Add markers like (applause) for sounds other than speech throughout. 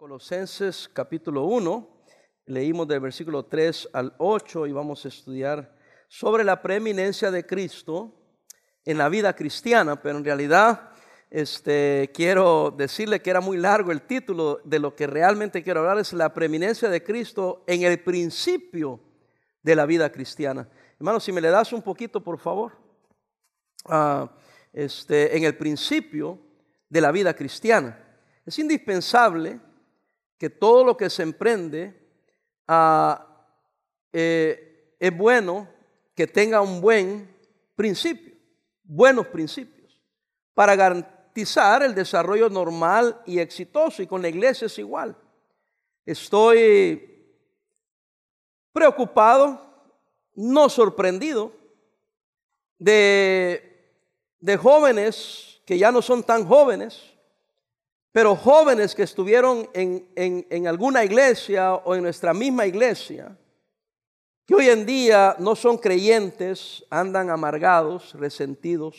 Colosenses capítulo 1, leímos del versículo 3 al 8 y vamos a estudiar sobre la preeminencia de Cristo en la vida cristiana, pero en realidad este, quiero decirle que era muy largo el título de lo que realmente quiero hablar, es la preeminencia de Cristo en el principio de la vida cristiana. Hermano, si me le das un poquito, por favor. Ah, este, en el principio de la vida cristiana. Es indispensable que todo lo que se emprende ah, eh, es bueno que tenga un buen principio, buenos principios, para garantizar el desarrollo normal y exitoso. Y con la iglesia es igual. Estoy preocupado, no sorprendido, de de jóvenes que ya no son tan jóvenes, pero jóvenes que estuvieron en, alguna iglesia o en nuestra misma iglesia, que hoy en día no son creyentes, andan amargados, resentidos,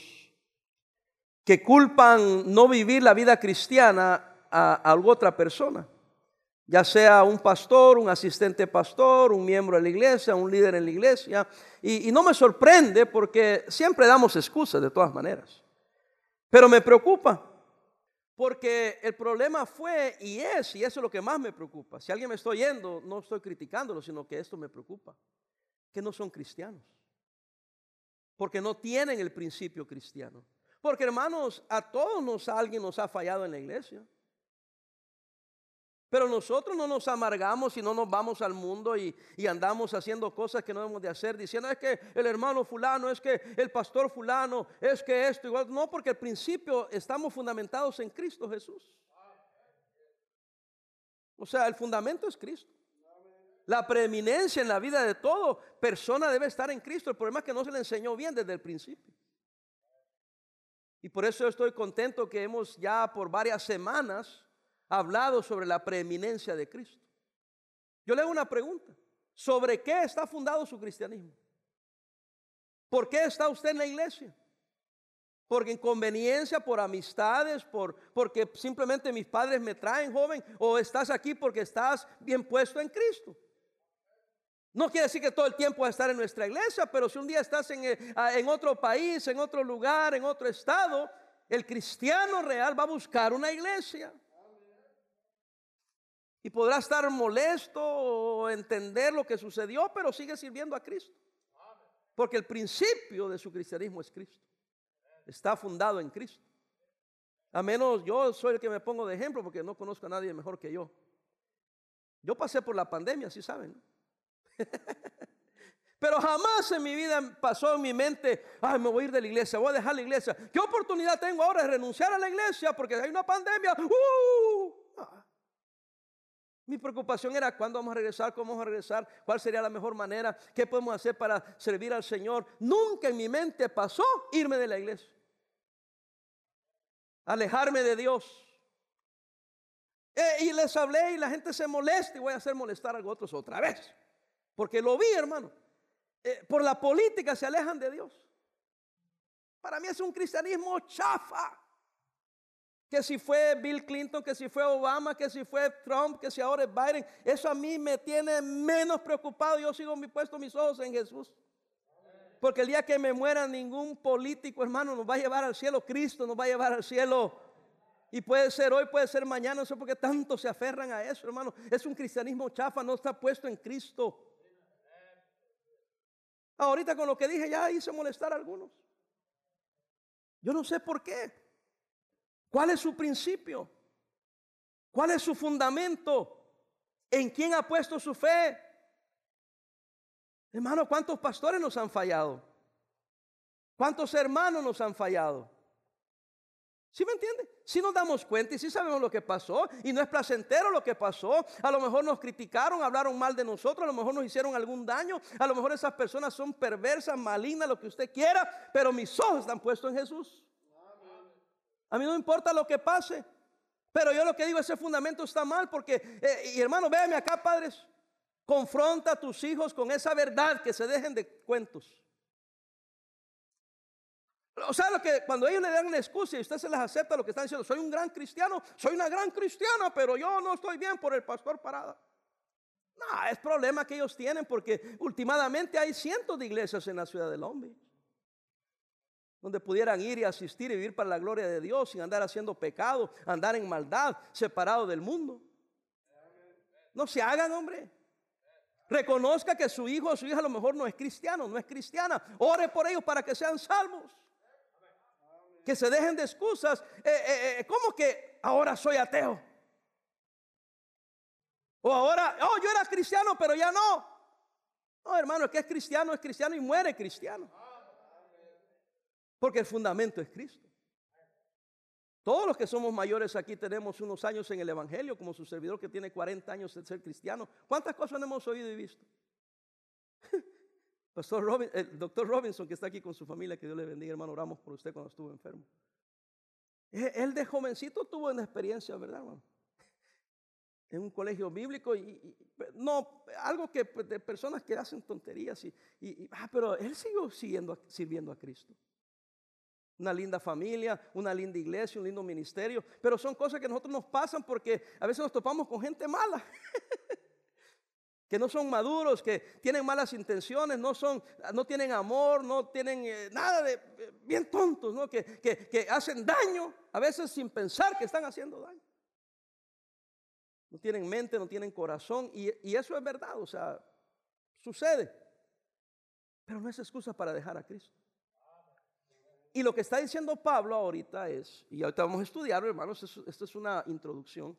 que culpan no vivir la vida cristiana a, alguna otra persona, ya sea un pastor, un asistente pastor, un miembro de la iglesia, un líder en la iglesia, y, no me sorprende porque siempre damos excusas de todas maneras. Pero me preocupa porque el problema fue y es, y eso es lo que más me preocupa. Si alguien me está oyendo, no estoy criticándolo, sino que esto me preocupa. Que no son cristianos. Porque no tienen el principio cristiano. Porque hermanos, a todos nos alguien nos ha fallado en la iglesia. Pero nosotros no nos amargamos y no nos vamos al mundo y, andamos haciendo cosas que no debemos de hacer, diciendo es que el hermano fulano, es que el pastor fulano, es que esto, igual. No, porque al principio estamos fundamentados en Cristo Jesús. O sea, el fundamento es Cristo. La preeminencia en la vida de todo persona debe estar en Cristo. El problema es que no se le enseñó bien desde el principio. Y por eso estoy contento que hemos ya por varias semanas hablado sobre la preeminencia de Cristo. Yo le hago una pregunta. ¿Sobre qué está fundado su cristianismo? ¿Por qué está usted en la iglesia? ¿Por inconveniencia, por amistades, por, porque simplemente mis padres me traen joven? ¿O estás aquí porque estás bien puesto en Cristo? No quiere decir que todo el tiempo vas a estar en nuestra iglesia, pero si un día estás en, eh, en otro país, en otro lugar, en otro estado, el cristiano real va a buscar una iglesia. Y podrá estar molesto o entender lo que sucedió, pero sigue sirviendo a Cristo. Porque el principio de su cristianismo es Cristo. Está fundado en Cristo. A menos yo soy el que me pongo de ejemplo porque no conozco a nadie mejor que yo. Yo pasé por la pandemia, si saben. (laughs) Pero jamás en mi vida pasó en mi mente, ay, me voy a ir de la iglesia, voy a dejar la iglesia. ¿Qué oportunidad tengo ahora de renunciar a la iglesia porque hay una pandemia? ¡Uh! Mi preocupación era cuándo vamos a regresar, cómo vamos a regresar, cuál sería la mejor manera, qué podemos hacer para servir al Señor. Nunca en mi mente pasó irme de la iglesia, alejarme de Dios. Eh, y les hablé y la gente se molesta y voy a hacer molestar a otros otra vez. Porque lo vi, hermano. Eh, por la política se alejan de Dios. Para mí es un cristianismo chafa que si fue Bill Clinton, que si fue Obama, que si fue Trump, que si ahora es Biden, eso a mí me tiene menos preocupado. Yo sigo mi puesto mis ojos en Jesús. Porque el día que me muera ningún político, hermano, nos va a llevar al cielo. Cristo nos va a llevar al cielo. Y puede ser hoy, puede ser mañana. No sé por qué tanto se aferran a eso, hermano. Es un cristianismo chafa, no está puesto en Cristo. Ahorita con lo que dije ya hice molestar a algunos. Yo no sé por qué. ¿Cuál es su principio? ¿Cuál es su fundamento? ¿En quién ha puesto su fe? Hermano, ¿cuántos pastores nos han fallado? ¿Cuántos hermanos nos han fallado? ¿Sí me entiende? Si nos damos cuenta y si sabemos lo que pasó y no es placentero lo que pasó, a lo mejor nos criticaron, hablaron mal de nosotros, a lo mejor nos hicieron algún daño, a lo mejor esas personas son perversas, malignas, lo que usted quiera, pero mis ojos están puestos en Jesús. A mí no importa lo que pase. Pero yo lo que digo, ese fundamento está mal porque, eh, y hermano, véame acá, padres, confronta a tus hijos con esa verdad, que se dejen de cuentos. O sea, lo que cuando ellos le dan una excusa y usted se les acepta lo que están diciendo, soy un gran cristiano, soy una gran cristiana, pero yo no estoy bien por el pastor Parada. No, es problema que ellos tienen porque últimamente hay cientos de iglesias en la ciudad de Long donde pudieran ir y asistir y vivir para la gloria de Dios sin andar haciendo pecado, andar en maldad, separado del mundo. No se hagan, hombre. Reconozca que su hijo o su hija a lo mejor no es cristiano, no es cristiana. Ore por ellos para que sean salvos. Que se dejen de excusas. Eh, eh, eh, ¿Cómo que ahora soy ateo? O ahora, oh, yo era cristiano, pero ya no. No, hermano, el que es cristiano es cristiano y muere cristiano. Porque el fundamento es Cristo. Todos los que somos mayores aquí tenemos unos años en el Evangelio, como su servidor que tiene 40 años de ser cristiano. ¿Cuántas cosas hemos oído y visto? (laughs) Pastor Robin, el doctor Robinson, que está aquí con su familia, que Dios le bendiga, hermano, oramos por usted cuando estuvo enfermo. Él de jovencito tuvo una experiencia, ¿verdad, hermano? En un colegio bíblico y, no, algo que pues, de personas que hacen tonterías y, y ah, pero él siguió siguiendo, sirviendo a Cristo una linda familia, una linda iglesia, un lindo ministerio, pero son cosas que a nosotros nos pasan porque a veces nos topamos con gente mala. (laughs) que no son maduros, que tienen malas intenciones, no son, no tienen amor, no tienen eh, nada de eh, bien tontos, ¿no? Que, que, hacen daño, a veces sin pensar que están haciendo daño. No tienen mente, no tienen corazón, y, y eso es verdad, o sea, sucede. Pero no es excusa para dejar a Cristo. Y lo que está diciendo Pablo ahorita es, y ahorita vamos a estudiar, hermanos, esto es una introducción.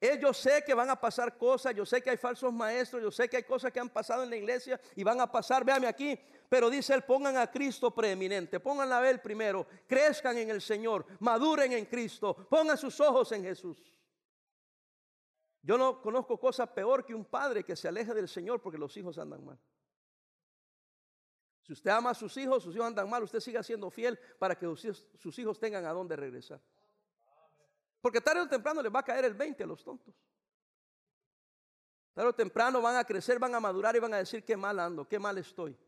Es, yo sé que van a pasar cosas, yo sé que hay falsos maestros, yo sé que hay cosas que han pasado en la iglesia y van a pasar, véame aquí, pero dice él, pongan a Cristo preeminente, pongan a ver primero, crezcan en el Señor, maduren en Cristo, pongan sus ojos en Jesús. Yo no conozco cosa peor que un padre que se aleje del Señor porque los hijos andan mal. Si usted ama a sus hijos, sus hijos andan mal, usted siga siendo fiel para que sus hijos, tengan a dónde regresar. Porque tarde o temprano les va a caer el 20 a los tontos. Tarde o temprano van a crecer, van a madurar y van a decir qué mal ando, qué mal estoy.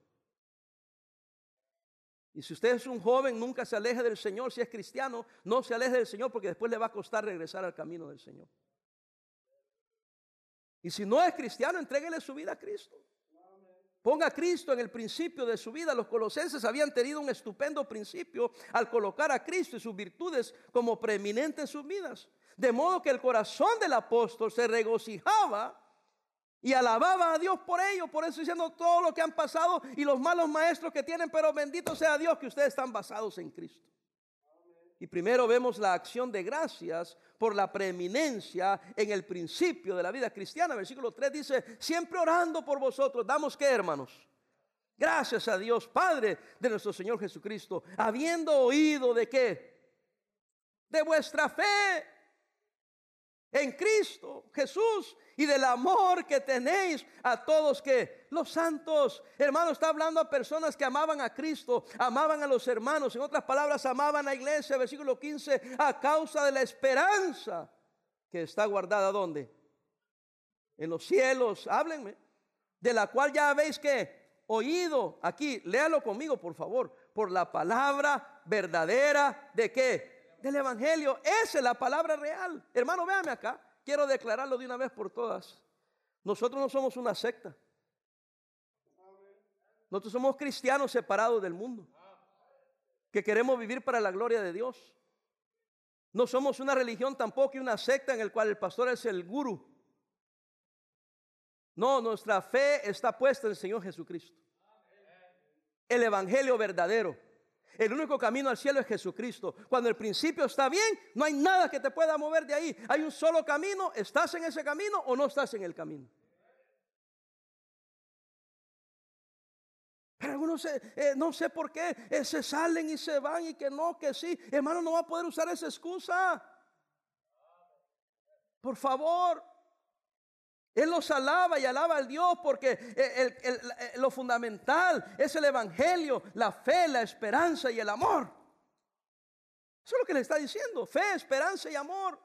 Y si usted es un joven, nunca se aleje del Señor. Si es cristiano, no se aleje del Señor porque después le va a costar regresar al camino del Señor. Y si no es cristiano, entréguele su vida a Cristo. Ponga a Cristo en el principio de su vida. Los colosenses habían tenido un estupendo principio al colocar a Cristo y sus virtudes como preeminentes en sus vidas. De modo que el corazón del apóstol se regocijaba y alababa a Dios por ello. Por eso diciendo todo lo que han pasado y los malos maestros que tienen, pero bendito sea Dios que ustedes están basados en Cristo. Y primero vemos la acción de gracias por la preeminencia en el principio de la vida cristiana. Versículo 3 dice, siempre orando por vosotros, damos que hermanos. Gracias a Dios, Padre de nuestro Señor Jesucristo, habiendo oído de qué? De vuestra fe en Cristo Jesús y del amor que tenéis a todos que los santos, hermano, está hablando a personas que amaban a Cristo, amaban a los hermanos, en otras palabras, amaban a la iglesia, versículo 15, a causa de la esperanza que está guardada ¿dónde? En los cielos, háblenme, de la cual ya habéis que oído aquí, léalo conmigo, por favor, por la palabra verdadera de qué? Del evangelio, esa es la palabra real. Hermano, véame acá quiero declararlo de una vez por todas. Nosotros no somos una secta. Nosotros somos cristianos separados del mundo. Que queremos vivir para la gloria de Dios. No somos una religión tampoco y una secta en el cual el pastor es el gurú. No, nuestra fe está puesta en el Señor Jesucristo. El Evangelio verdadero. El único camino al cielo es Jesucristo. Cuando el principio está bien, no hay nada que te pueda mover de ahí. Hay un solo camino. ¿Estás en ese camino o no estás en el camino? Pero algunos eh, no sé por qué eh, se salen y se van y que no, que sí. Hermano, no va a poder usar esa excusa. Por favor. Él los alaba y alaba al Dios porque lo fundamental es el Evangelio, la fe, la esperanza y el amor. Eso es lo que le está diciendo, fe, esperanza y amor.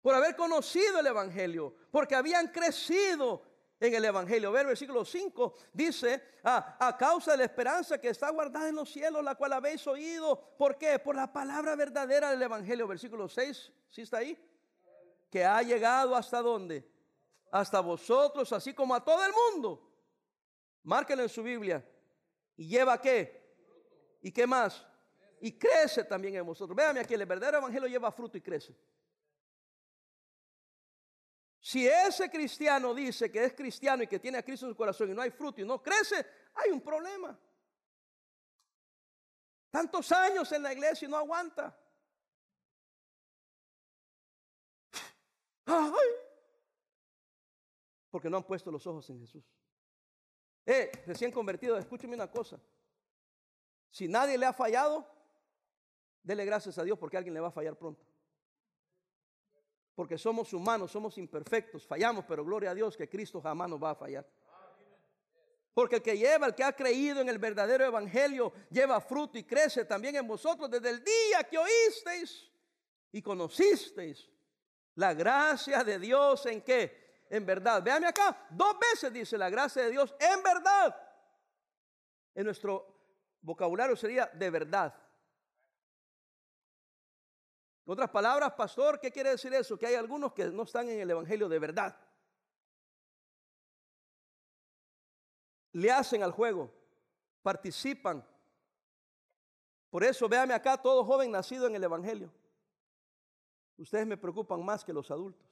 Por haber conocido el Evangelio, porque habían crecido en el Evangelio. Ver versículo 5 dice, a causa de la esperanza que está guardada en los cielos, la cual habéis oído. ¿Por qué? Por la palabra verdadera del Evangelio. Versículo 6, ¿sí está ahí? Que ha llegado hasta dónde? Hasta vosotros, así como a todo el mundo. Márquenlo en su Biblia. ¿Y lleva qué? ¿Y qué más? Y crece también en vosotros. Véame aquí, el verdadero Evangelio lleva fruto y crece. Si ese cristiano dice que es cristiano y que tiene a Cristo en su corazón y no hay fruto y no crece, hay un problema. Tantos años en la iglesia y no aguanta. Porque no han puesto los ojos en Jesús. Eh, recién convertido, escúcheme una cosa. Si nadie le ha fallado, dele gracias a Dios porque alguien le va a fallar pronto porque somos humanos, somos imperfectos, fallamos, pero gloria a Dios que Cristo jamás nos va a fallar. Porque el que lleva, el que ha creído en el verdadero evangelio, lleva fruto y crece también en vosotros desde el día que oísteis y conocisteis la gracia de Dios en qué? En verdad. Véame acá, dos veces dice la gracia de Dios en verdad. En nuestro vocabulario sería de verdad. En otras palabras, pastor, ¿qué quiere decir eso? Que hay algunos que no están en el Evangelio de verdad. Le hacen al juego, participan. Por eso, véame acá, todo joven nacido en el Evangelio. Ustedes me preocupan más que los adultos.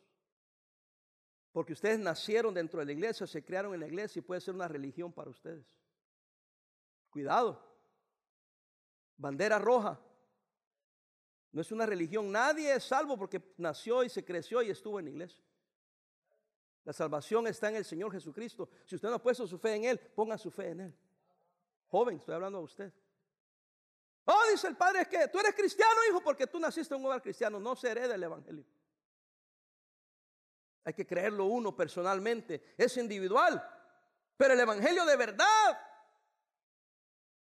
Porque ustedes nacieron dentro de la iglesia, se crearon en la iglesia y puede ser una religión para ustedes. Cuidado. Bandera roja. No es una religión. Nadie es salvo porque nació y se creció y estuvo en la iglesia. La salvación está en el Señor Jesucristo. Si usted no ha puesto su fe en Él, ponga su fe en Él. Joven, estoy hablando a usted. Oh, dice el Padre, es que tú eres cristiano, hijo, porque tú naciste en un hogar cristiano. No se hereda el Evangelio. Hay que creerlo uno personalmente. Es individual. Pero el Evangelio de verdad.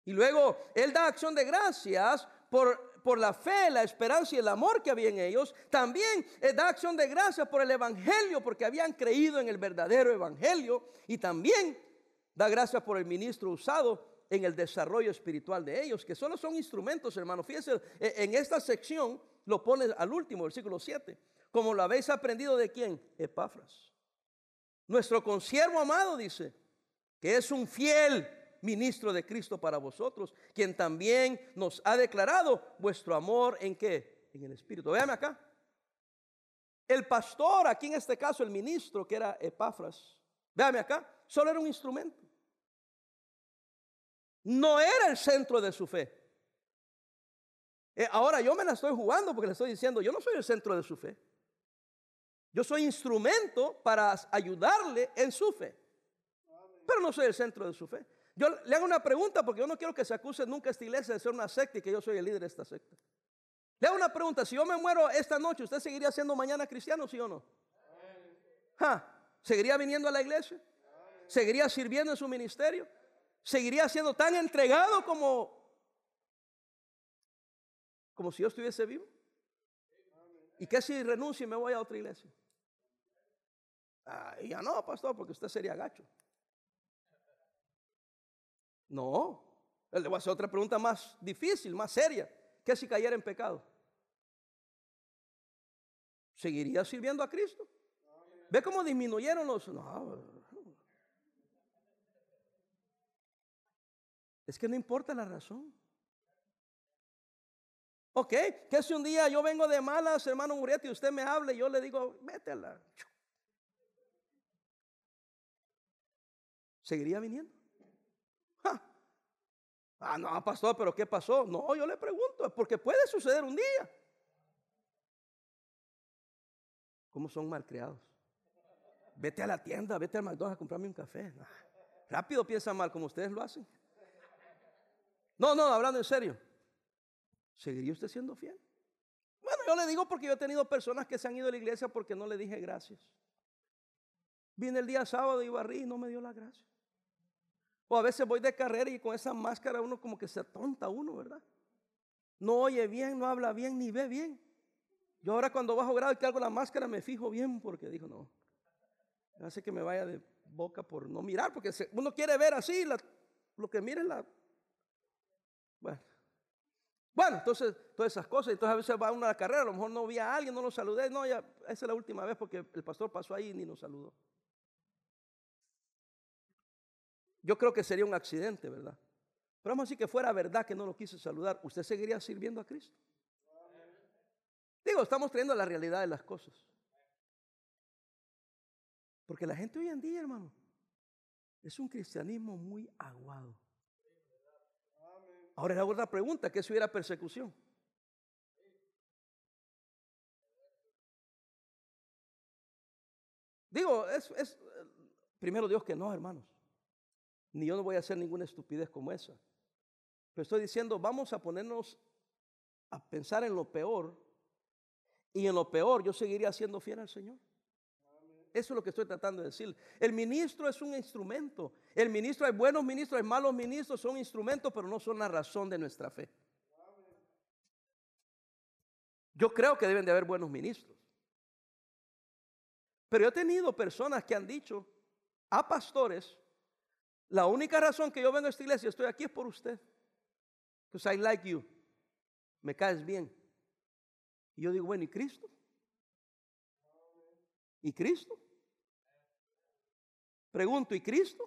Y luego Él da acción de gracias por por la fe, la esperanza y el amor que había en ellos, también eh, da acción de gracias por el Evangelio, porque habían creído en el verdadero Evangelio, y también da gracias por el ministro usado en el desarrollo espiritual de ellos, que solo son instrumentos, hermano. Fíjense, eh, en esta sección lo pone al último, versículo 7. Como lo habéis aprendido de quién? Epafras. Nuestro consiervo amado dice que es un fiel ministro de Cristo para vosotros, quien también nos ha declarado vuestro amor en qué? En el Espíritu. Véame acá. El pastor, aquí en este caso el ministro, que era Epafras, véame acá, solo era un instrumento. No era el centro de su fe. Eh, ahora yo me la estoy jugando porque le estoy diciendo, yo no soy el centro de su fe. Yo soy instrumento para ayudarle en su fe. Pero no soy el centro de su fe. Yo le hago una pregunta porque yo no quiero que se acuse nunca esta iglesia de ser una secta y que yo soy el líder de esta secta. Le hago una pregunta, si yo me muero esta noche, ¿usted seguiría siendo mañana cristiano, sí o no? ¿Seguiría viniendo a la iglesia? ¿Seguiría sirviendo en su ministerio? ¿Seguiría siendo tan entregado como, como si yo estuviese vivo? ¿Y qué si renuncio y me voy a otra iglesia? Ya no, pastor, porque usted sería gacho. No. Le voy a hacer otra pregunta más difícil, más seria. ¿Qué si cayera en pecado? ¿Seguiría sirviendo a Cristo? ¿Ve cómo disminuyeron los.? No. Es que no importa la razón. Ok, que si un día yo vengo de malas, hermano Murieta, y usted me habla y yo le digo, métela. ¿Seguiría viniendo? Ah, no, pastor, pero ¿qué pasó? No, yo le pregunto, porque puede suceder un día. ¿Cómo son malcriados? Vete a la tienda, vete al McDonald's a comprarme un café. rápido piensa mal, como ustedes lo hacen. No, no, hablando en serio. ¿Seguiría usted siendo fiel? Bueno, yo le digo porque yo he tenido personas que se han ido a la iglesia porque no le dije gracias. Vine el día sábado y barrí y no me dio la gracia. O a veces voy de carrera y con esa máscara uno como que se tonta uno, ¿verdad? No oye bien, no habla bien, ni ve bien. Yo ahora cuando bajo grado y cargo la máscara me fijo bien porque dijo, no, hace que me vaya de boca por no mirar, porque uno quiere ver así, lo que mire la... Bueno. Bueno, entonces, todas esas cosas, entonces a veces va uno a la carrera, a lo mejor no vi a alguien, no lo saludé, no, ya, esa es la última vez porque el pastor pasó ahí y ni nos saludó. Yo creo que sería un accidente, ¿verdad? Pero vamos a decir que fuera verdad que no lo quise saludar, ¿usted seguiría sirviendo a Cristo? Digo, estamos trayendo la realidad de las cosas. Porque la gente hoy en día, hermano, es un cristianismo muy aguado. Ahora la otra pregunta, ¿qué si hubiera persecución? Digo, es, es primero Dios que no, hermanos. Ni yo no voy a hacer ninguna estupidez como esa. Pero estoy diciendo, vamos a ponernos a pensar en lo peor. Y en lo peor yo seguiría siendo fiel al Señor. Eso es lo que estoy tratando de decir. El ministro es un instrumento. El ministro, hay buenos ministros, hay malos ministros, son instrumentos, pero no son la razón de nuestra fe. Yo creo que deben de haber buenos ministros. Pero yo he tenido personas que han dicho a pastores, la única razón que yo vengo a esta iglesia, estoy aquí es por usted. Because I like you. Me caes bien. Y yo digo, bueno, ¿y Cristo? ¿Y Cristo? Pregunto, ¿y Cristo?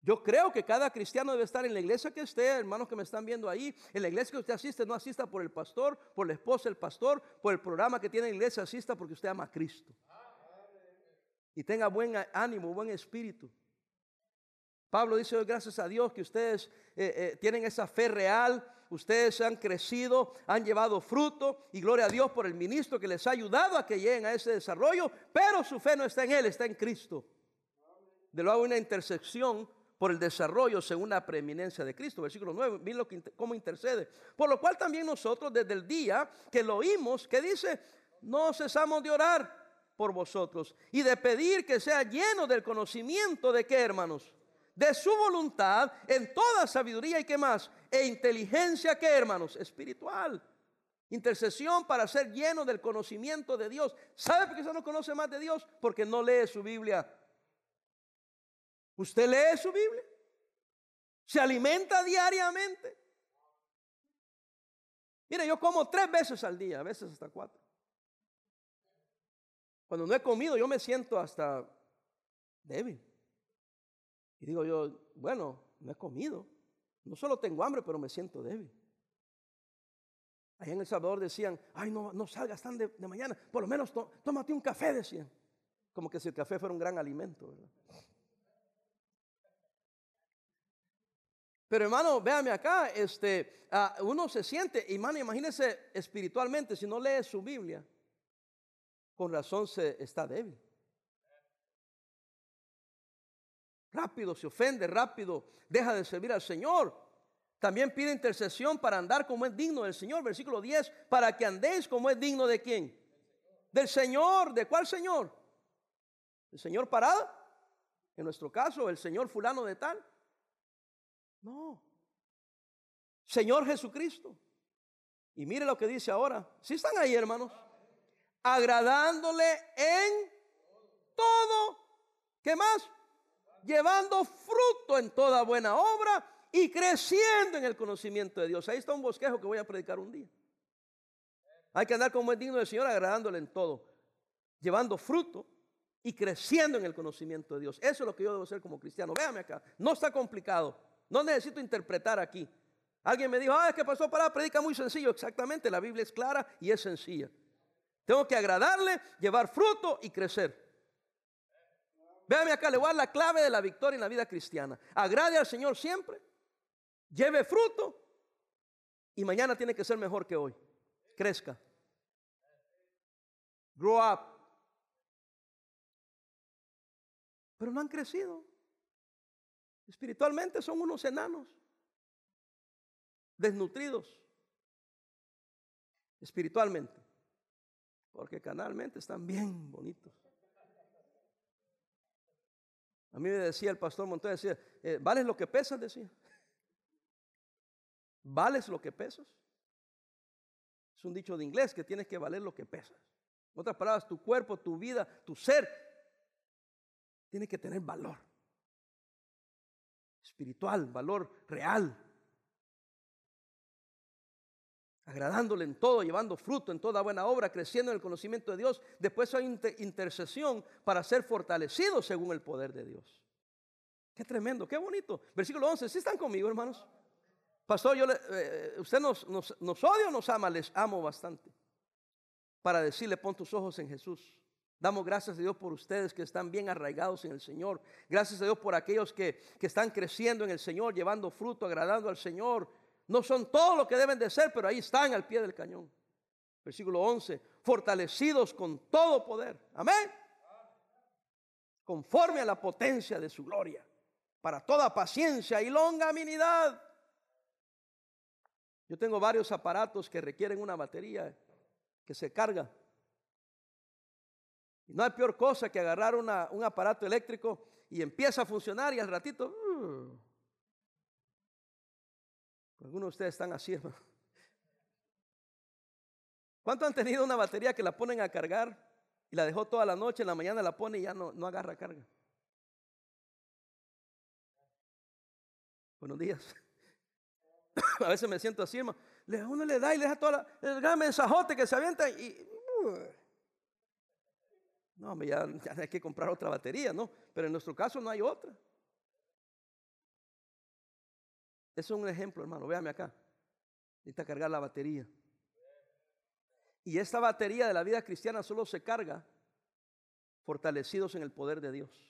Yo creo que cada cristiano debe estar en la iglesia que esté, hermanos que me están viendo ahí, en la iglesia que usted asiste, no asista por el pastor, por la esposa del pastor, por el programa que tiene la iglesia, asista porque usted ama a Cristo. Y tenga buen ánimo, buen espíritu. Pablo dice gracias a Dios que ustedes eh, eh, tienen esa fe real, ustedes han crecido, han llevado fruto y gloria a Dios por el ministro que les ha ayudado a que lleguen a ese desarrollo, pero su fe no está en Él, está en Cristo. De luego una intersección por el desarrollo según la preeminencia de Cristo. Versículo 9, miren cómo intercede. Por lo cual también nosotros desde el día que lo oímos, que dice, no cesamos de orar por vosotros y de pedir que sea lleno del conocimiento de qué hermanos de su voluntad en toda sabiduría y qué más, e inteligencia que hermanos, espiritual. Intercesión para ser lleno del conocimiento de Dios. ¿Sabe por qué usted no conoce más de Dios? Porque no lee su Biblia. ¿Usted lee su Biblia? ¿Se alimenta diariamente? Mire, yo como tres veces al día, a veces hasta cuatro. Cuando no he comido, yo me siento hasta débil. Y digo yo, bueno, no he comido. No solo tengo hambre, pero me siento débil. Allá en El Salvador decían, ay, no, no salgas tan de, mañana, por lo menos tómate un café, decían. Como que si el café fuera un gran alimento. Pero hermano, véame acá, este, ah, uno se siente, hermano, imagínese espiritualmente, si no lee su Biblia, con razón se está débil. Rápido se ofende, rápido deja de servir al Señor. También pide intercesión para andar como es digno del Señor. Versículo 10, para que andéis como es digno de quién? Del Señor. ¿De cuál Señor? ¿El Señor parado? En nuestro caso, el Señor fulano de tal. No. Señor Jesucristo. Y mire lo que dice ahora. Si están ahí, hermanos. Agradándole en todo. ¿Qué más? Llevando fruto en toda buena obra y creciendo en el conocimiento de Dios. Ahí está un bosquejo que voy a predicar un día. Hay que andar como es digno del Señor, agradándole en todo, llevando fruto y creciendo en el conocimiento de Dios. Eso es lo que yo debo hacer como cristiano. Véame acá, no está complicado, no necesito interpretar aquí. Alguien me dijo, ah, es que pasó para predica muy sencillo. Exactamente, la Biblia es clara y es sencilla. Tengo que agradarle, llevar fruto y crecer. Véame acá, le voy a dar la clave de la victoria en la vida cristiana. Agrade al Señor siempre, lleve fruto y mañana tiene que ser mejor que hoy. Crezca. Grow up. Pero no han crecido. Espiritualmente son unos enanos, desnutridos. Espiritualmente. Porque canalmente están bien bonitos. A mí me decía el pastor Montoya, decía, eh, ¿vales lo que pesas? Decía. ¿Vales lo que pesas? Es un dicho de inglés que tienes que valer lo que pesas. En otras palabras, tu cuerpo, tu vida, tu ser tiene que tener valor espiritual, valor real. Agradándole en todo, llevando fruto en toda buena obra, creciendo en el conocimiento de Dios. Después hay intercesión para ser fortalecido según el poder de Dios. Qué tremendo, qué bonito. Versículo 11, ¿sí están conmigo, hermanos? Pastor, yo eh, ¿usted nos odia o nos ama? Les amo bastante. Para decirle, pon tus ojos en Jesús. Damos gracias a Dios por ustedes que están bien arraigados en el Señor. Gracias a Dios por aquellos que, que están creciendo en el Señor, llevando fruto, agradando al Señor. No son todo lo que deben de ser, pero ahí están al pie del cañón. Versículo 11, fortalecidos con todo poder. Amén. Conforme a la potencia de su gloria, para toda paciencia y longanimidad. Yo tengo varios aparatos que requieren una batería que se carga no hay peor cosa que agarrar un aparato eléctrico y empieza a funcionar y al ratito... Uh, algunos de ustedes están así, hermano. ¿Cuánto han tenido una batería que la ponen a cargar y la dejó toda la noche, en la mañana la pone y ya no, agarra carga? Buenos días. (coughs) a veces me siento así, hermano. Uno le da y le deja toda la, el gran mensajote que se avienta y... Uh, no, ya hay que comprar otra batería, ¿no? Pero en nuestro caso no hay otra. Es un ejemplo, hermano. Véame acá. Necesita cargar la batería. Y esta batería de la vida cristiana solo se carga fortalecidos en el poder de Dios.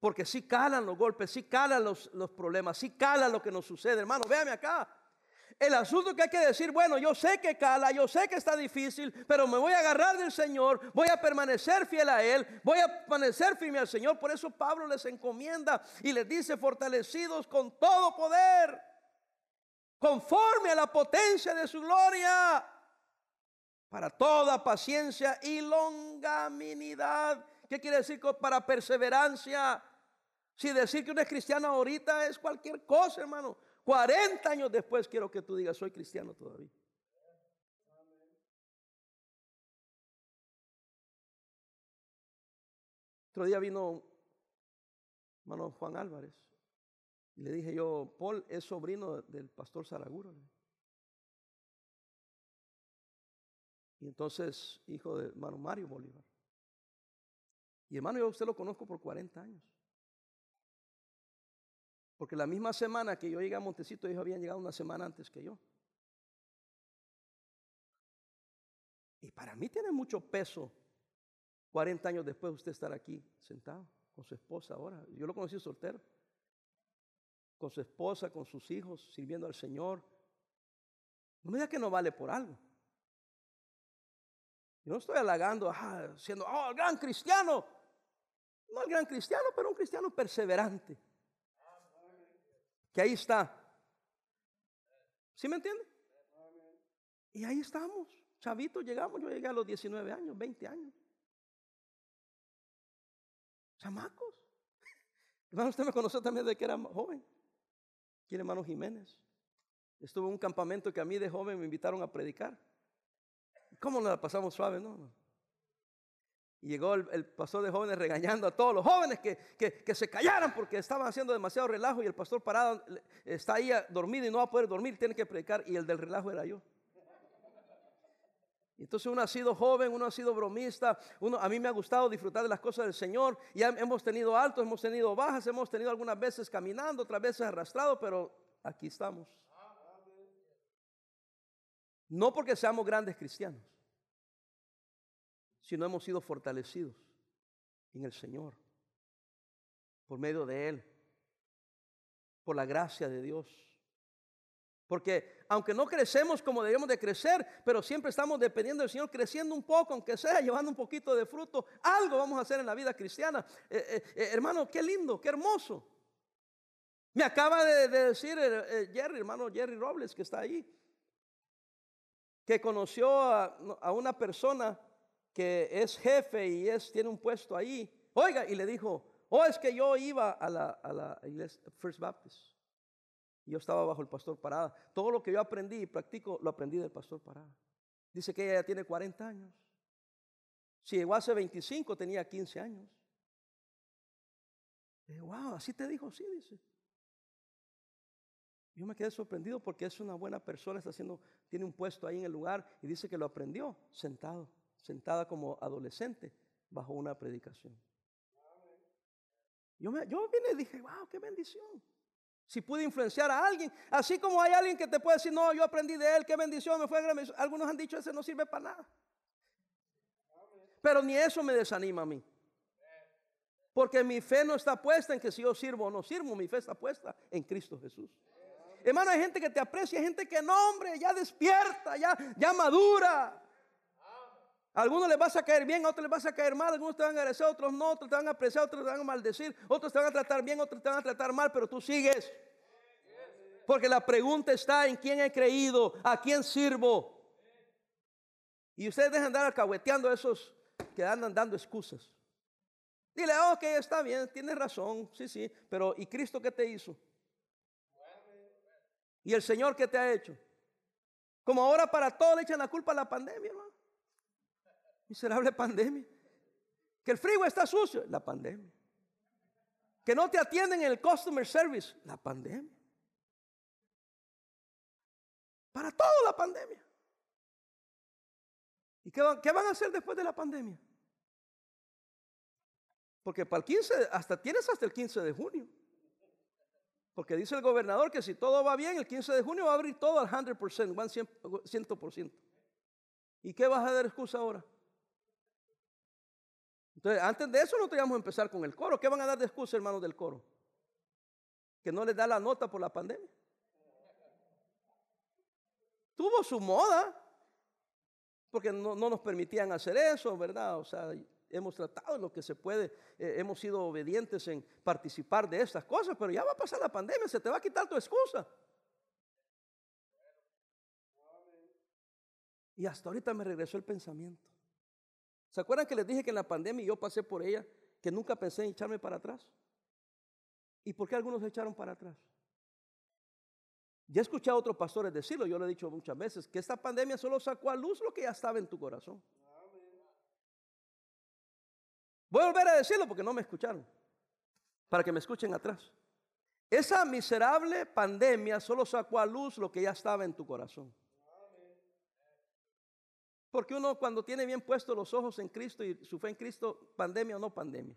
Porque si calan los golpes, si calan los, los problemas, si calan lo que nos sucede, hermano. Véame acá. El asunto que hay que decir, bueno, yo sé que cala, yo sé que está difícil, pero me voy a agarrar del Señor, voy a permanecer fiel a Él, voy a permanecer firme al Señor. Por eso Pablo les encomienda y les dice, fortalecidos con todo poder, conforme a la potencia de su gloria, para toda paciencia y longaminidad. ¿Qué quiere decir para perseverancia? Si decir que uno es cristiano ahorita es cualquier cosa, hermano. 40 años después quiero que tú digas, soy cristiano todavía. Otro día vino hermano Juan Álvarez y le dije yo, Paul es sobrino del pastor Saraguro. Y entonces, hijo de hermano Mario Bolívar. Y hermano, yo usted lo conozco por 40 años. Porque la misma semana que yo llegué a Montecito, ellos habían llegado una semana antes que yo. Y para mí tiene mucho peso 40 años después de usted estar aquí sentado con su esposa ahora. Yo lo conocí soltero. Con su esposa, con sus hijos, sirviendo al Señor. No me diga que no vale por algo. Yo no estoy halagando, siendo, oh, el gran cristiano. No el gran cristiano, pero un cristiano perseverante que ahí está. ¿Sí me entiende? Y ahí estamos, chavitos, llegamos, yo llegué a los 19 años, 20 años. Chamacos. (laughs) Hermano, usted me conoció también de que era joven. ¿Quién hermano Jiménez? Estuve en un campamento que a mí de joven me invitaron a predicar. ¿Cómo nos la pasamos suave, no? Y llegó el, pastor de jóvenes regañando a todos los jóvenes que, que, se callaran porque estaban haciendo demasiado relajo y el pastor parado está ahí dormido y no va a poder dormir, tiene que predicar y el del relajo era yo. Entonces uno ha sido joven, uno ha sido bromista, uno, a mí me ha gustado disfrutar de las cosas del Señor. Y hemos tenido altos, hemos tenido bajas, hemos tenido algunas veces caminando, otras veces arrastrado, pero aquí estamos. No porque seamos grandes cristianos, si no hemos sido fortalecidos en el Señor, por medio de Él, por la gracia de Dios. Porque aunque no crecemos como debemos de crecer, pero siempre estamos dependiendo del Señor, creciendo un poco, aunque sea (laughs) llevando un poquito de fruto, algo vamos a hacer en la vida cristiana. Eh, eh, eh, hermano, qué lindo, qué hermoso. Me acaba de, decir Jerry, hermano Jerry Robles, que está ahí, que conoció a una persona que es jefe y es, tiene un puesto ahí. Oiga, y le dijo, oh, es que yo iba a la, a la iglesia First Baptist. Yo estaba bajo el pastor Parada. Todo lo que yo aprendí y practico, lo aprendí del pastor Parada. Dice que ella ya tiene 40 años. Si llegó hace 25, tenía 15 años. wow, así te dijo, sí, dice. Yo me quedé sorprendido porque es una buena persona, está haciendo, tiene un puesto ahí en el lugar y dice que lo aprendió sentado, sentada como adolescente bajo una predicación. Yo, me, yo vine y dije, wow, qué bendición. Si pude influenciar a alguien, así como hay alguien que te puede decir, no, yo aprendí de él, qué bendición, me fue Algunos han dicho, ese no sirve para nada. Pero ni eso me desanima a mí. Porque mi fe no está puesta en que si yo sirvo o no sirvo, mi fe está puesta en Cristo Jesús. Hermano, hay gente que te aprecia, hay gente que no, hombre, ya despierta, ya, ya madura. Algunos les vas a caer bien, a otros les vas a caer mal, algunos te van a agradecer, otros no, otros te van a apreciar, otros te van a maldecir, otros te van a tratar bien, otros te van a tratar mal, pero tú sigues. Porque la pregunta está en quién he creído, a quién sirvo. Y ustedes dejan de andar alcahueteando a esos que andan dando excusas. Dile, ok, está bien, tienes razón, sí, sí, pero ¿y Cristo qué te hizo? ¿Y el Señor qué te ha hecho? Como ahora para todo le echan la culpa a la pandemia, hermano. Miserable pandemia. Que el frío está sucio, la pandemia. Que no te atienden en el customer service, la pandemia. Para todo la pandemia. ¿Y qué van, a hacer después de la pandemia? Porque para el 15, hasta tienes hasta el 15 de junio. Porque dice el gobernador que si todo va bien, el 15 de junio va a abrir todo al 100%, van 100%. ¿Y qué vas a dar excusa ahora? Entonces, antes de eso no teníamos que empezar con el coro. ¿Qué van a dar de excusa, hermanos del coro? Que no les da la nota por la pandemia. Tuvo su moda, porque no, no nos permitían hacer eso, ¿verdad? O sea, hemos tratado lo que se puede, eh, hemos sido obedientes en participar de estas cosas, pero ya va a pasar la pandemia, se te va a quitar tu excusa. Y hasta ahorita me regresó el pensamiento. ¿Se acuerdan que les dije que en la pandemia yo pasé por ella, que nunca pensé en echarme para atrás? ¿Y por qué algunos se echaron para atrás? Ya he escuchado a otros pastores decirlo, yo lo he dicho muchas veces, que esta pandemia solo sacó a luz lo que ya estaba en tu corazón. Voy a volver a decirlo porque no me escucharon. Para que me escuchen atrás. Esa miserable pandemia solo sacó a luz lo que ya estaba en tu corazón. Porque uno cuando tiene bien puestos los ojos en Cristo y su fe en Cristo, pandemia o no pandemia.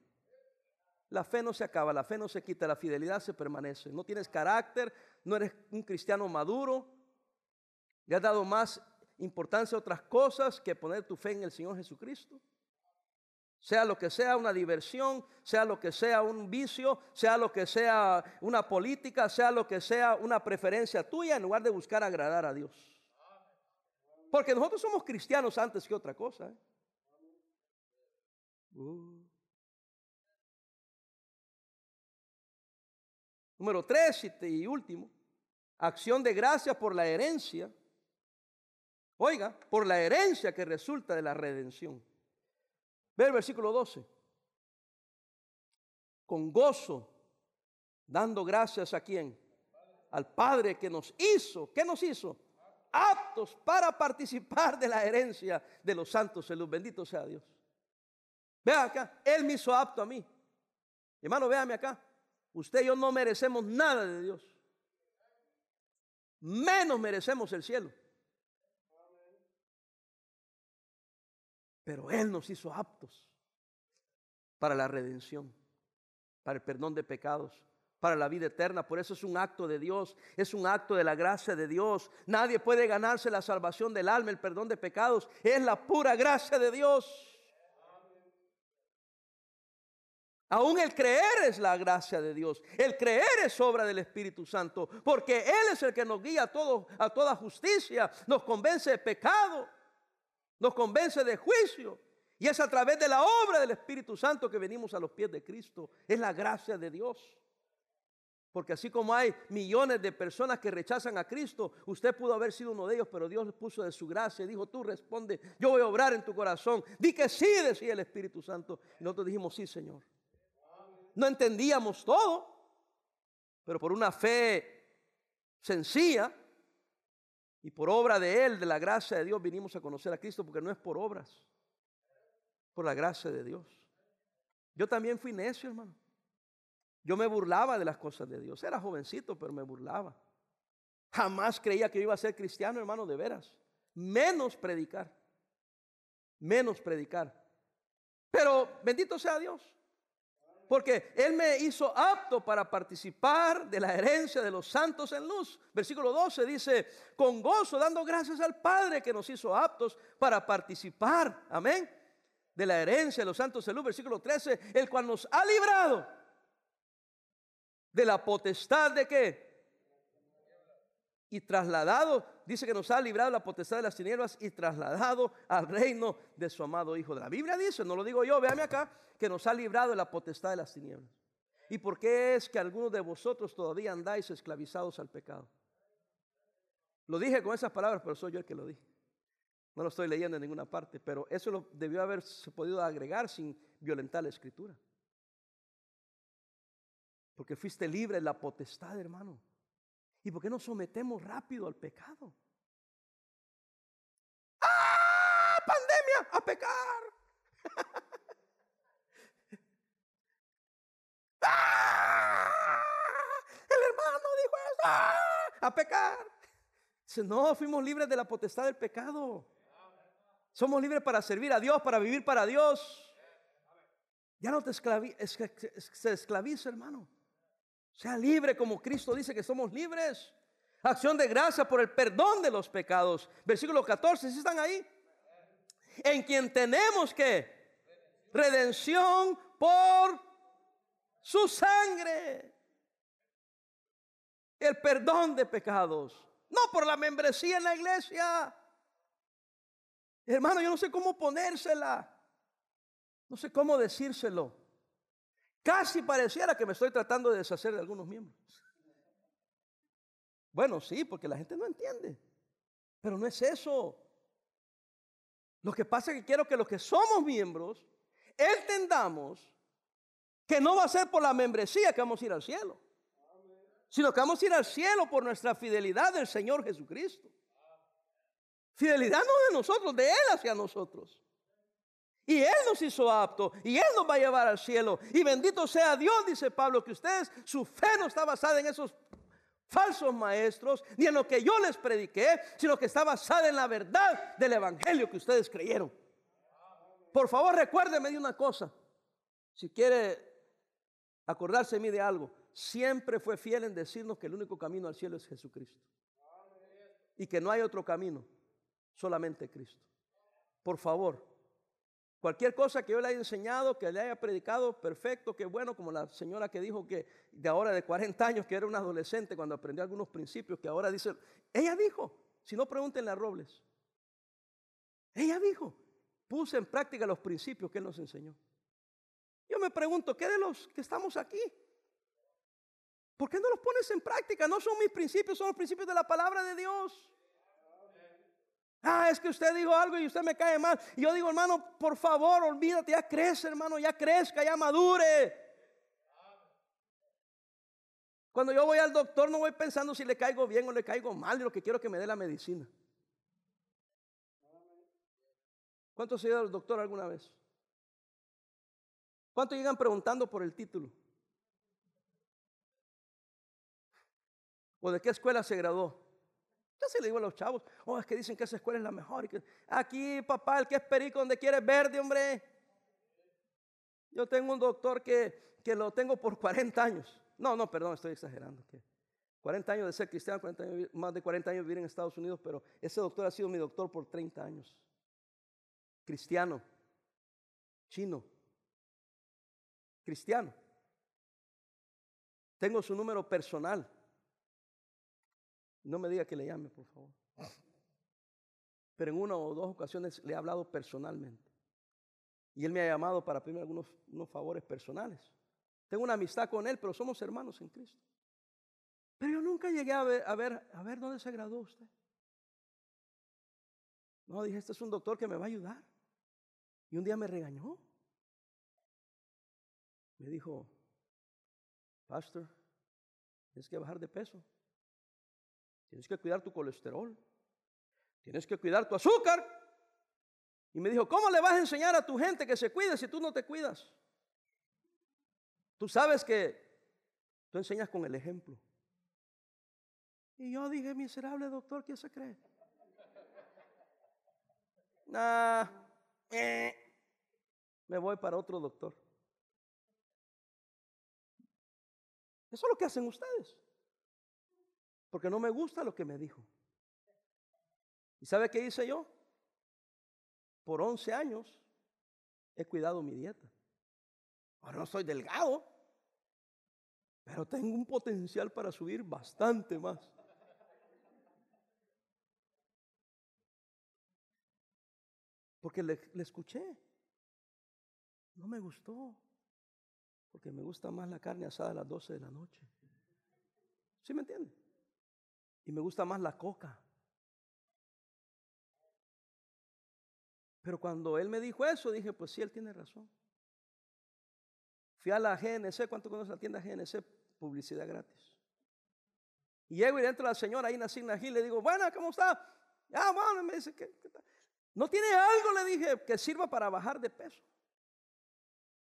La fe no se acaba, la fe no se quita, la fidelidad se permanece. No tienes carácter, no eres un cristiano maduro. Le has dado más importancia a otras cosas que poner tu fe en el Señor Jesucristo sea lo que sea una diversión, sea lo que sea un vicio, sea lo que sea una política, sea lo que sea una preferencia tuya en lugar de buscar agradar a Dios. Porque nosotros somos cristianos antes que otra cosa. ¿eh? Uh. Número tres y último, acción de gracias por la herencia. Oiga, por la herencia que resulta de la redención. Ve el versículo 12. Con gozo, dando gracias a quién? Al Padre que nos hizo. ¿Qué nos hizo? Aptos para participar de la herencia de los santos en luz. Bendito sea Dios. Vea acá, Él me hizo apto a mí. Hermano, véame acá. Usted y yo no merecemos nada de Dios. Menos merecemos el cielo. Pero Él nos hizo aptos para la redención, para el perdón de pecados, para la vida eterna. Por eso es un acto de Dios, es un acto de la gracia de Dios. Nadie puede ganarse la salvación del alma, el perdón de pecados. Es la pura gracia de Dios. Aún el creer es la gracia de Dios. El creer es obra del Espíritu Santo. Porque Él es el que nos guía a, a toda justicia. Nos convence de pecado nos convence de juicio. Y es a través de la obra del Espíritu Santo que venimos a los pies de Cristo. Es la gracia de Dios. Porque así como hay millones de personas que rechazan a Cristo, usted pudo haber sido uno de ellos, pero Dios puso de su gracia y dijo, tú responde, yo voy a obrar en tu corazón. Di que sí, decía el Espíritu Santo. Y nosotros dijimos, sí, Señor. No entendíamos todo, pero por una fe sencilla, y por obra de Él, de la gracia de Dios, vinimos a conocer a Cristo, porque no es por obras, por la gracia de Dios. Yo también fui necio, hermano. Yo me burlaba de las cosas de Dios. Era jovencito, pero me burlaba. Jamás creía que iba a ser cristiano, hermano, de veras. Menos predicar. Menos predicar. Pero bendito sea Dios. Porque Él me hizo apto para participar de la herencia de los santos en luz. Versículo 12 dice, con gozo, dando gracias al Padre que nos hizo aptos para participar. Amén. De la herencia de los santos en luz. Versículo 13, el cual nos ha librado de la potestad de qué? Y trasladado, dice que nos ha librado la potestad de las tinieblas y trasladado al reino de su amado Hijo. La Biblia dice, no lo digo yo, véame acá, que nos ha librado de la potestad de las tinieblas. ¿Y por qué es que algunos de vosotros todavía andáis esclavizados al pecado? Lo dije con esas palabras, pero soy yo el que lo dije. No lo estoy leyendo en ninguna parte, pero eso lo debió haberse podido agregar sin violentar la escritura. Porque fuiste libre de la potestad, hermano. ¿Y por qué nos sometemos rápido al pecado? ¡Ah! Pandemia, a pecar. (laughs) ¡Ah! El hermano dijo eso, ¡Ah! a pecar. No, fuimos libres de la potestad del pecado. Somos libres para servir a Dios, para vivir para Dios. Ya no te se esclaviza, hermano. Sea libre como Cristo dice que somos libres. Acción de gracia por el perdón de los pecados. Versículo 14, ¿sí están ahí? En quien tenemos que redención por su sangre. El perdón de pecados. No por la membresía en la iglesia. Hermano, yo no sé cómo ponérsela. No sé cómo decírselo. Casi pareciera que me estoy tratando de deshacer de algunos miembros. Bueno, sí, porque la gente no entiende. Pero no es eso. Lo que pasa es que quiero que los que somos miembros entendamos que no va a ser por la membresía que vamos a ir al cielo, sino que vamos a ir al cielo por nuestra fidelidad del Señor Jesucristo. Fidelidad no de nosotros, de Él hacia nosotros. Y Él nos hizo apto. Y Él nos va a llevar al cielo. Y bendito sea Dios, dice Pablo, que ustedes, su fe no está basada en esos falsos maestros, ni en lo que yo les prediqué, sino que está basada en la verdad del Evangelio que ustedes creyeron. Por favor, recuérdeme de una cosa. Si quiere acordarse de mí de algo, siempre fue fiel en decirnos que el único camino al cielo es Jesucristo. Y que no hay otro camino, solamente Cristo. Por favor, Cualquier cosa que yo le haya enseñado, que le haya predicado, perfecto, qué bueno, como la señora que dijo que de ahora de 40 años, que era una adolescente cuando aprendió algunos principios, que ahora dice, ella dijo, si no pregúntenle a Robles, ella dijo, puse en práctica los principios que él nos enseñó. Yo me pregunto, ¿qué de los que estamos aquí? ¿Por qué no los pones en práctica? No son mis principios, son los principios de la palabra de Dios. Ah, es que usted dijo algo y usted me cae mal. Y yo digo, hermano, por favor, olvídate, ya crece, hermano, ya crezca, ya madure. Cuando yo voy al doctor no voy pensando si le caigo bien o le caigo mal, y lo que quiero es que me dé la medicina. ¿Cuántos se ido al doctor alguna vez? ¿Cuántos llegan preguntando por el título? ¿O de qué escuela se graduó? Ya se le digo a los chavos, oh, es que dicen que esa escuela es la mejor. Y que, Aquí, papá, el que es perico donde quiere verde, hombre. Yo tengo un doctor que, que lo tengo por 40 años. No, no, perdón, estoy exagerando. Que 40 años de ser cristiano, más de 40 años de vivir en Estados Unidos, pero ese doctor ha sido mi doctor por 30 años. Cristiano, chino, cristiano. Tengo su número personal. No me diga que le llame, por favor. Pero en una o dos ocasiones le he hablado personalmente. Y él me ha llamado para pedirme algunos unos favores personales. Tengo una amistad con él, pero somos hermanos en Cristo. Pero yo nunca llegué a ver, a ver, a ver dónde se graduó usted. No, dije, este es un doctor que me va a ayudar. Y un día me regañó. Me dijo, Pastor, tienes que bajar de peso. Tienes que cuidar tu colesterol. Tienes que cuidar tu azúcar. Y me dijo, ¿cómo le vas a enseñar a tu gente que se cuide si tú no te cuidas? Tú sabes que Tú enseñas con el ejemplo. Y yo dije, miserable doctor, ¿quién se cree? Nah, eh, me voy para otro doctor. Eso es lo que hacen ustedes. Porque no me gusta lo que me dijo. ¿Y sabe qué hice yo? Por 11 años he cuidado mi dieta. Ahora no soy delgado, pero tengo un potencial para subir bastante más. Porque le, escuché. No me gustó. Porque me gusta más la carne asada a las 12 de la noche. ¿Sí me entiende? Y me gusta más la coca. Pero cuando él me dijo eso, dije, pues sí, él tiene razón. Fui a la GNC, ¿cuánto conoce la tienda GNC? Publicidad gratis. Y llego y dentro de la señora ahí en y le digo, bueno, ¿cómo está? Ah, bueno, me dice, ¿qué, qué tal? ¿No tiene algo, le dije, que sirva para bajar de peso?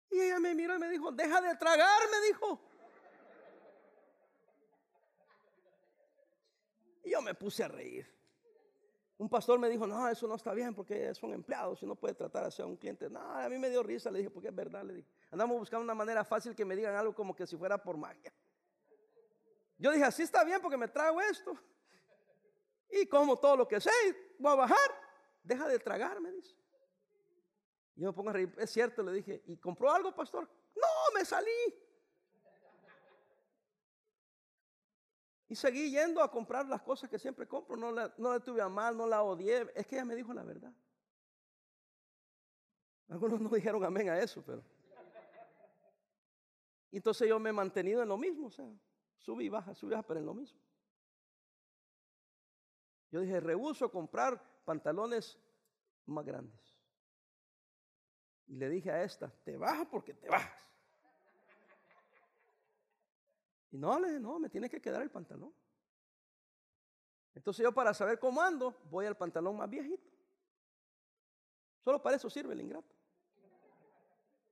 Y ella me miró y me dijo, deja de tragar, me dijo. Yo me puse a reír. Un pastor me dijo, no, eso no está bien porque son empleados y no puede tratar así a un cliente. No, a mí me dio risa, le dije, porque es verdad, le dije. Andamos buscando una manera fácil que me digan algo como que si fuera por magia. Yo dije, así está bien porque me trago esto. Y como todo lo que sé, voy a bajar deja de tragar, me dice. Yo me pongo a reír, es cierto, le dije, ¿y compró algo, pastor? No, me salí. Y seguí yendo a comprar las cosas que siempre compro. No la, no la tuve a mal, no la odié. Es que ella me dijo la verdad. Algunos no dijeron amén a eso, pero. Entonces yo me he mantenido en lo mismo, o sea, sube y baja, sube y baja, pero en lo mismo. Yo dije, rehuso comprar pantalones más grandes. Y le dije a esta, te bajas porque te bajas. No, le no, me tiene que quedar el pantalón. Entonces yo para saber cómo ando, voy al pantalón más viejito. Solo para eso sirve el ingrato.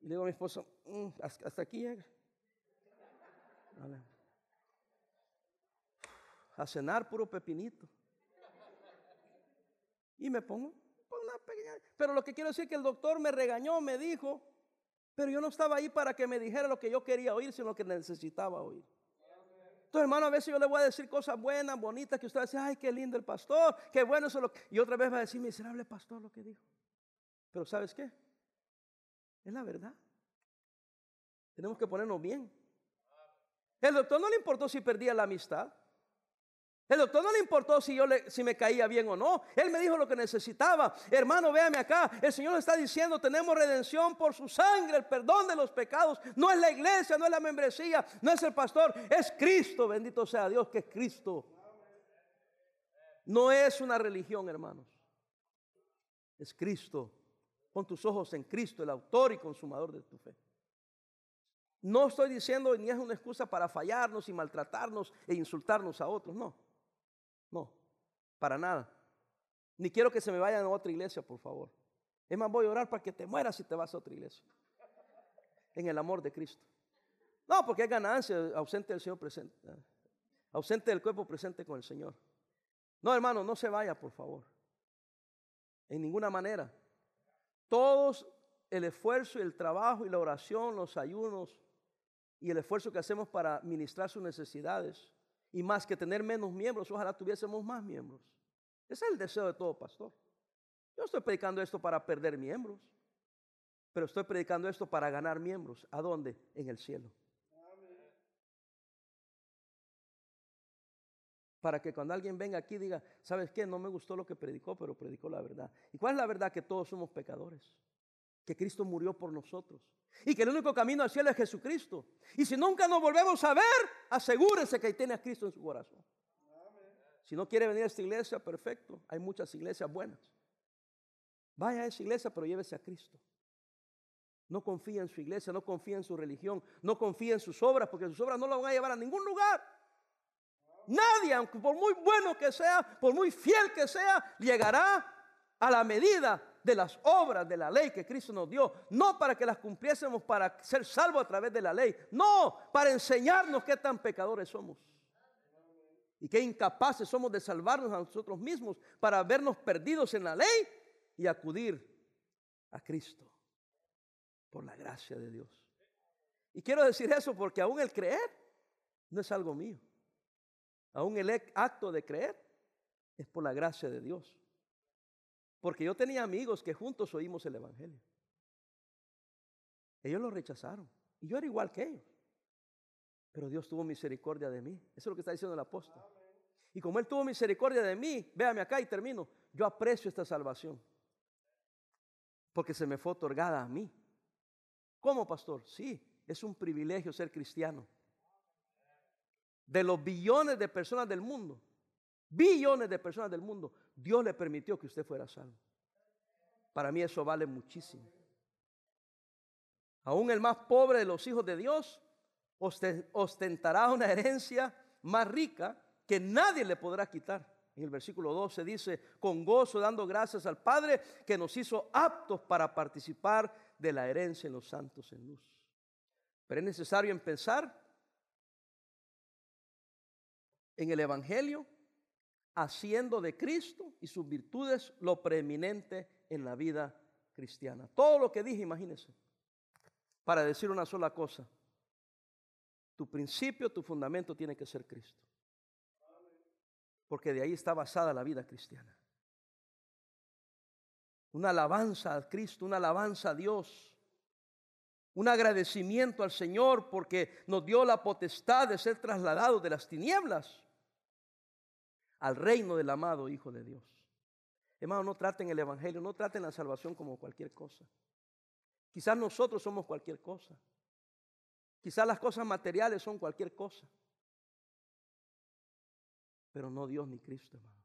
Y le digo a mi esposo, mm, hasta aquí llega. A cenar puro pepinito. Y me pongo una pequeña... Pero lo que quiero decir es que el doctor me regañó, me dijo, pero yo no estaba ahí para que me dijera lo que yo quería oír, sino lo que necesitaba oír. Entonces, hermano, a veces yo le voy a decir cosas buenas, bonitas, que usted va a decir, ay, qué lindo el pastor, qué bueno eso. Lo Y otra vez va a decir, miserable pastor, lo que dijo. Pero ¿sabes qué? Es la verdad. Tenemos que ponernos bien. El doctor no le importó si perdía la amistad. El doctor no le importó si, yo le, si me caía bien o no. Él me dijo lo que necesitaba. Hermano, véame acá. El Señor está diciendo, tenemos redención por su sangre, el perdón de los pecados. No es la iglesia, no es la membresía, no es el pastor, es Cristo. Bendito sea Dios que es Cristo. No es una religión, hermanos. Es Cristo. Pon tus ojos en Cristo, el autor y consumador de tu fe. No estoy diciendo ni es una excusa para fallarnos y maltratarnos e insultarnos a otros, no. No, para nada. Ni quiero que se me vayan a otra iglesia, por favor. Es más, voy a orar para que te mueras si te vas a otra iglesia. En el amor de Cristo. No, porque es ganancia ausente del Señor presente. Ausente del cuerpo presente con el Señor. No, hermano, no se vaya, por favor. En ninguna manera. Todos el esfuerzo y el trabajo y la oración, los ayunos y el esfuerzo que hacemos para ministrar sus necesidades y más que tener menos miembros, ojalá tuviésemos más miembros. Ese es el deseo de todo pastor. Yo estoy predicando esto para perder miembros, pero estoy predicando esto para ganar miembros. ¿A dónde? En el cielo. Para que cuando alguien venga aquí diga, ¿sabes qué? No me gustó lo que predicó, pero predicó la verdad. ¿Y cuál es la verdad? Que todos somos pecadores que Cristo murió por nosotros y que el único camino al cielo es Jesucristo. Y si nunca nos volvemos a ver, asegúrese que tiene a Cristo en su corazón. Si no quiere venir a esta iglesia, perfecto. Hay muchas iglesias buenas. Vaya a esa iglesia, pero llévese a Cristo. No confía en su iglesia, no confía en su religión, no confía en sus obras, porque sus obras no lo van a llevar a ningún lugar. Nadie, aunque por muy bueno que sea, por muy fiel que sea, llegará a la medida de las obras de la ley que Cristo nos dio, no para que las cumpliésemos para ser salvos a través de la ley, no, para enseñarnos qué tan pecadores somos y qué incapaces somos de salvarnos a nosotros mismos para vernos perdidos en la ley y acudir a Cristo por la gracia de Dios. Y quiero decir eso porque aún el creer no es algo mío. Aún el acto de creer es por la gracia de Dios. Porque yo tenía amigos que juntos oímos el Evangelio. Ellos lo rechazaron. Y yo era igual que ellos. Pero Dios tuvo misericordia de mí. Eso es lo que está diciendo el apóstol. Y como Él tuvo misericordia de mí, véame acá y termino. Yo aprecio esta salvación. Porque se me fue otorgada a mí. ¿Cómo, pastor? Sí, es un privilegio ser cristiano. De los billones de personas del mundo, billones de personas del mundo, Dios le permitió que usted fuera salvo. Para mí eso vale muchísimo. Aún el más pobre de los hijos de Dios ostentará una herencia más rica que nadie le podrá quitar. En el versículo 12 dice, con gozo dando gracias al Padre que nos hizo aptos para participar de la herencia en los santos en luz. Pero es necesario empezar en el Evangelio haciendo de Cristo y sus virtudes lo preeminente en la vida cristiana. Todo lo que dije, imagínense, para decir una sola cosa. Tu principio, tu fundamento tiene que ser Cristo. Porque de ahí está basada la vida cristiana. Una alabanza a Cristo, una alabanza a Dios. Un agradecimiento al Señor porque nos dio la potestad de ser trasladados de las tinieblas al reino del amado Hijo de Dios. Hermano, no traten el Evangelio, no traten la salvación como cualquier cosa. Quizás nosotros somos cualquier cosa. Quizás las cosas materiales son cualquier cosa. Pero no Dios ni Cristo, hermano.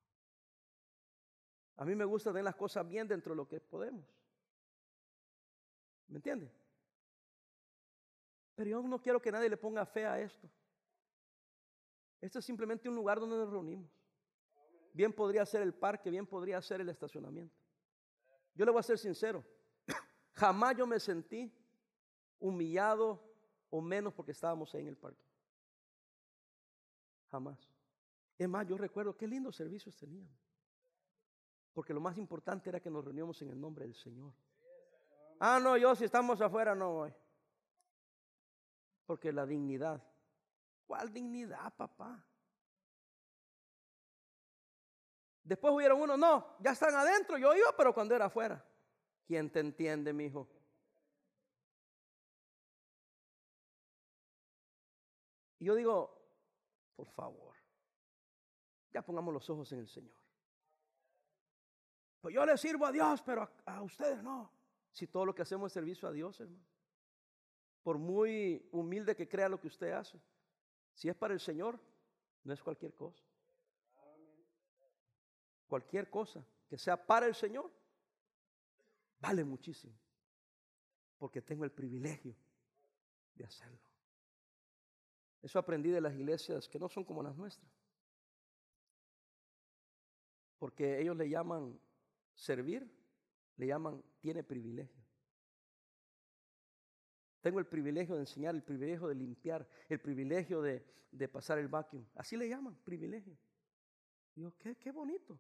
A mí me gusta tener las cosas bien dentro de lo que podemos. ¿Me entiende? Pero yo no quiero que nadie le ponga fe a esto. Esto es simplemente un lugar donde nos reunimos. Bien podría ser el parque, bien podría ser el estacionamiento. Yo le voy a ser sincero. (coughs) Jamás yo me sentí humillado o menos porque estábamos ahí en el parque. Jamás. Es más, yo recuerdo qué lindos servicios teníamos. Porque lo más importante era que nos reuníamos en el nombre del Señor. Ah, no, yo si estamos afuera no voy. Porque la dignidad. ¿Cuál dignidad, papá? Después hubieron uno, no, ya están adentro, yo iba, pero cuando era afuera. ¿Quién te entiende, mi hijo? Y yo digo, por favor, ya pongamos los ojos en el Señor. Pues yo le sirvo a Dios, pero a, ustedes no. Si todo lo que hacemos es servicio a Dios, hermano. Por muy humilde que crea lo que usted hace. Si es para el Señor, no es cualquier cosa. Cualquier cosa que sea para el Señor, vale muchísimo. Porque tengo el privilegio de hacerlo. Eso aprendí de las iglesias que no son como las nuestras. Porque ellos le llaman servir, le llaman tiene privilegio. Tengo el privilegio de enseñar, el privilegio de limpiar, el privilegio de, pasar el vacuum. Así le llaman, privilegio. Digo, qué, qué bonito.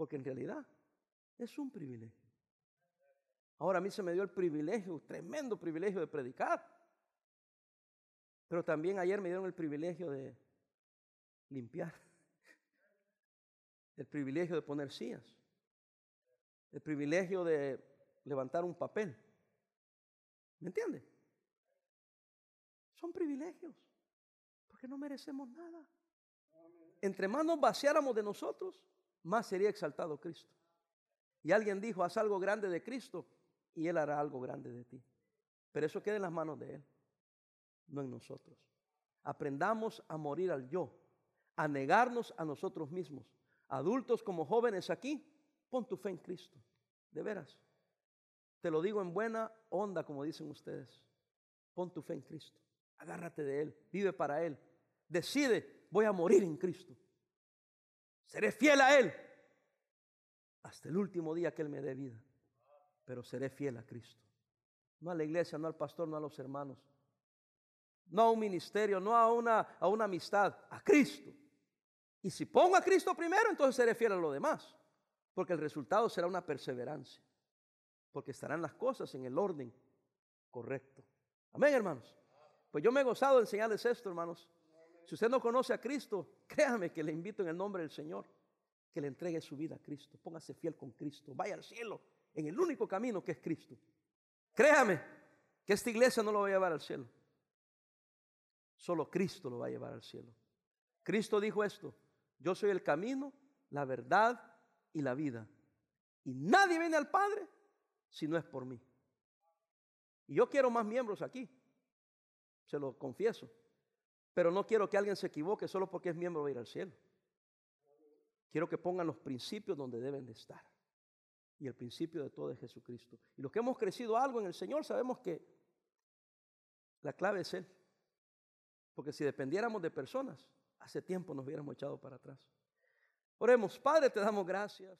Porque en realidad es un privilegio. Ahora a mí se me dio el privilegio, tremendo privilegio de predicar. Pero también ayer me dieron el privilegio de limpiar, el privilegio de poner sillas, el privilegio de levantar un papel. ¿Me entiende? Son privilegios, porque no merecemos nada. Entre más nos vaciáramos de nosotros, más sería exaltado Cristo. Y alguien dijo, haz algo grande de Cristo y Él hará algo grande de ti. Pero eso queda en las manos de Él no en nosotros. Aprendamos a morir al yo, a negarnos a nosotros mismos. Adultos como jóvenes aquí, pon tu fe en Cristo. De veras. Te lo digo en buena onda, como dicen ustedes. Pon tu fe en Cristo. Agárrate de Él. Vive para Él. Decide, voy a morir en Cristo. Seré fiel a Él hasta el último día que Él me dé vida. pero seré fiel a Cristo. No a la iglesia, no al pastor, no a los hermanos. No a un ministerio, no a una, a una amistad, a Cristo. Y si pongo a Cristo primero, entonces seré fiel a lo demás. Porque el resultado será una perseverancia. Porque estarán las cosas en el orden correcto. Amén, hermanos. Pues yo me he gozado de enseñarles esto, hermanos. Si usted no conoce a Cristo, créame que le invito en el nombre del Señor que le entregue su vida a Cristo. Póngase fiel con Cristo. Vaya al cielo en el único camino que es Cristo. Créame que esta iglesia no lo va a llevar al cielo. Solo Cristo lo va a llevar al cielo. Cristo dijo esto, yo soy el camino, la verdad y la vida. Y nadie viene al Padre si no es por mí. Y yo quiero más miembros aquí, se lo confieso. Pero no quiero que alguien se equivoque solo porque es miembro de ir al cielo. Quiero que pongan los principios donde deben de estar. Y el principio de todo es Jesucristo. Y los que hemos crecido algo en el Señor sabemos que la clave es Él. Porque si dependiéramos de personas, hace tiempo nos hubiéramos echado para atrás. Oremos, Padre, te damos gracias.